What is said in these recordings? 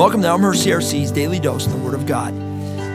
Welcome to Elmhurst CRC's Daily Dose in the Word of God.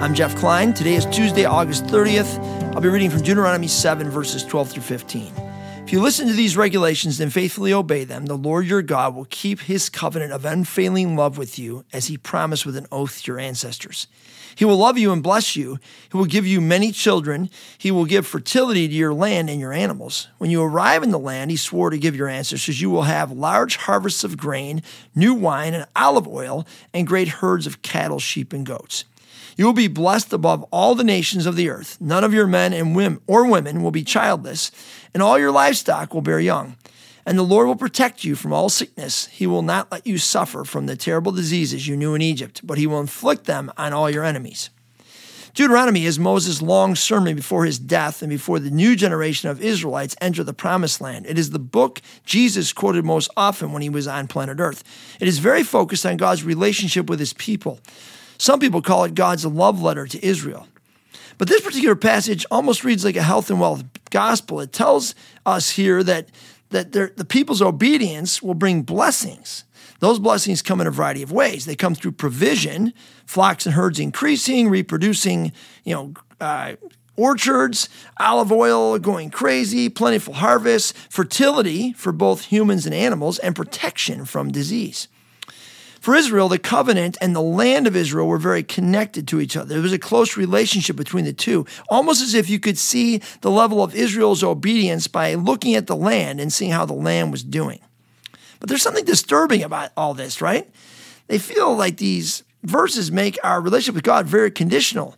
I'm Jeff Klein. Today is Tuesday, August 30th. I'll be reading from Deuteronomy 7, verses 12 through 15. If you listen to these regulations and faithfully obey them, the Lord your God will keep his covenant of unfailing love with you as he promised with an oath to your ancestors. He will love you and bless you. He will give you many children. He will give fertility to your land and your animals. When you arrive in the land he swore to give your ancestors, you will have large harvests of grain, new wine, and olive oil, and great herds of cattle, sheep, and goats. You will be blessed above all the nations of the earth. None of your men and women or women will be childless, and all your livestock will bear young. And the Lord will protect you from all sickness. He will not let you suffer from the terrible diseases you knew in Egypt, but he will inflict them on all your enemies. Deuteronomy is Moses' long sermon before his death and before the new generation of Israelites enter the promised land. It is the book Jesus quoted most often when he was on planet Earth. It is very focused on God's relationship with his people. Some people call it God's love letter to Israel. But this particular passage almost reads like a health and wealth gospel. It tells us here that that the people's obedience will bring blessings. Those blessings come in a variety of ways. They come through provision, flocks and herds increasing, reproducing, you know, uh, orchards, olive oil going crazy, plentiful harvests, fertility for both humans and animals, and protection from disease. For Israel, the covenant and the land of Israel were very connected to each other. There was a close relationship between the two, almost as if you could see the level of Israel's obedience by looking at the land and seeing how the land was doing. But there's something disturbing about all this, right? They feel like these verses make our relationship with God very conditional.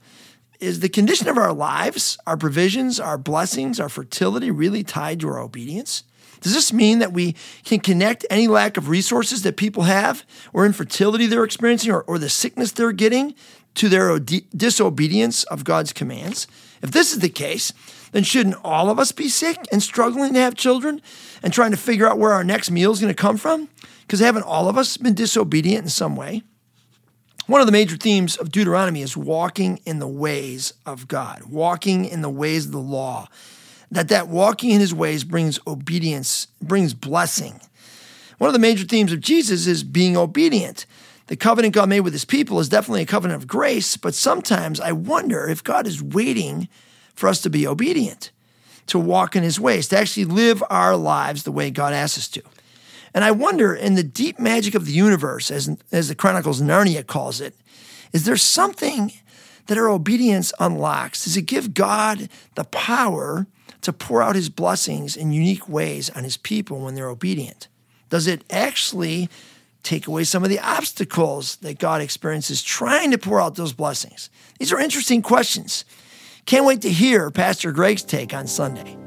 Is the condition of our lives, our provisions, our blessings, our fertility really tied to our obedience? Does this mean that we can connect any lack of resources that people have, or infertility they're experiencing, or, or the sickness they're getting to their disobedience of God's commands? If this is the case, then shouldn't all of us be sick and struggling to have children and trying to figure out where our next meal is going to come from? Because haven't all of us been disobedient in some way? One of the major themes of Deuteronomy is walking in the ways of God, walking in the ways of the law that that walking in his ways brings obedience, brings blessing. One of the major themes of Jesus is being obedient. The covenant God made with his people is definitely a covenant of grace, but sometimes I wonder if God is waiting for us to be obedient, to walk in his ways, to actually live our lives the way God asks us to. And I wonder, in the deep magic of the universe, as, as the Chronicles Narnia calls it, is there something that our obedience unlocks? Does it give God the power to pour out his blessings in unique ways on his people when they're obedient? Does it actually take away some of the obstacles that God experiences trying to pour out those blessings? These are interesting questions. Can't wait to hear Pastor Greg's take on Sunday.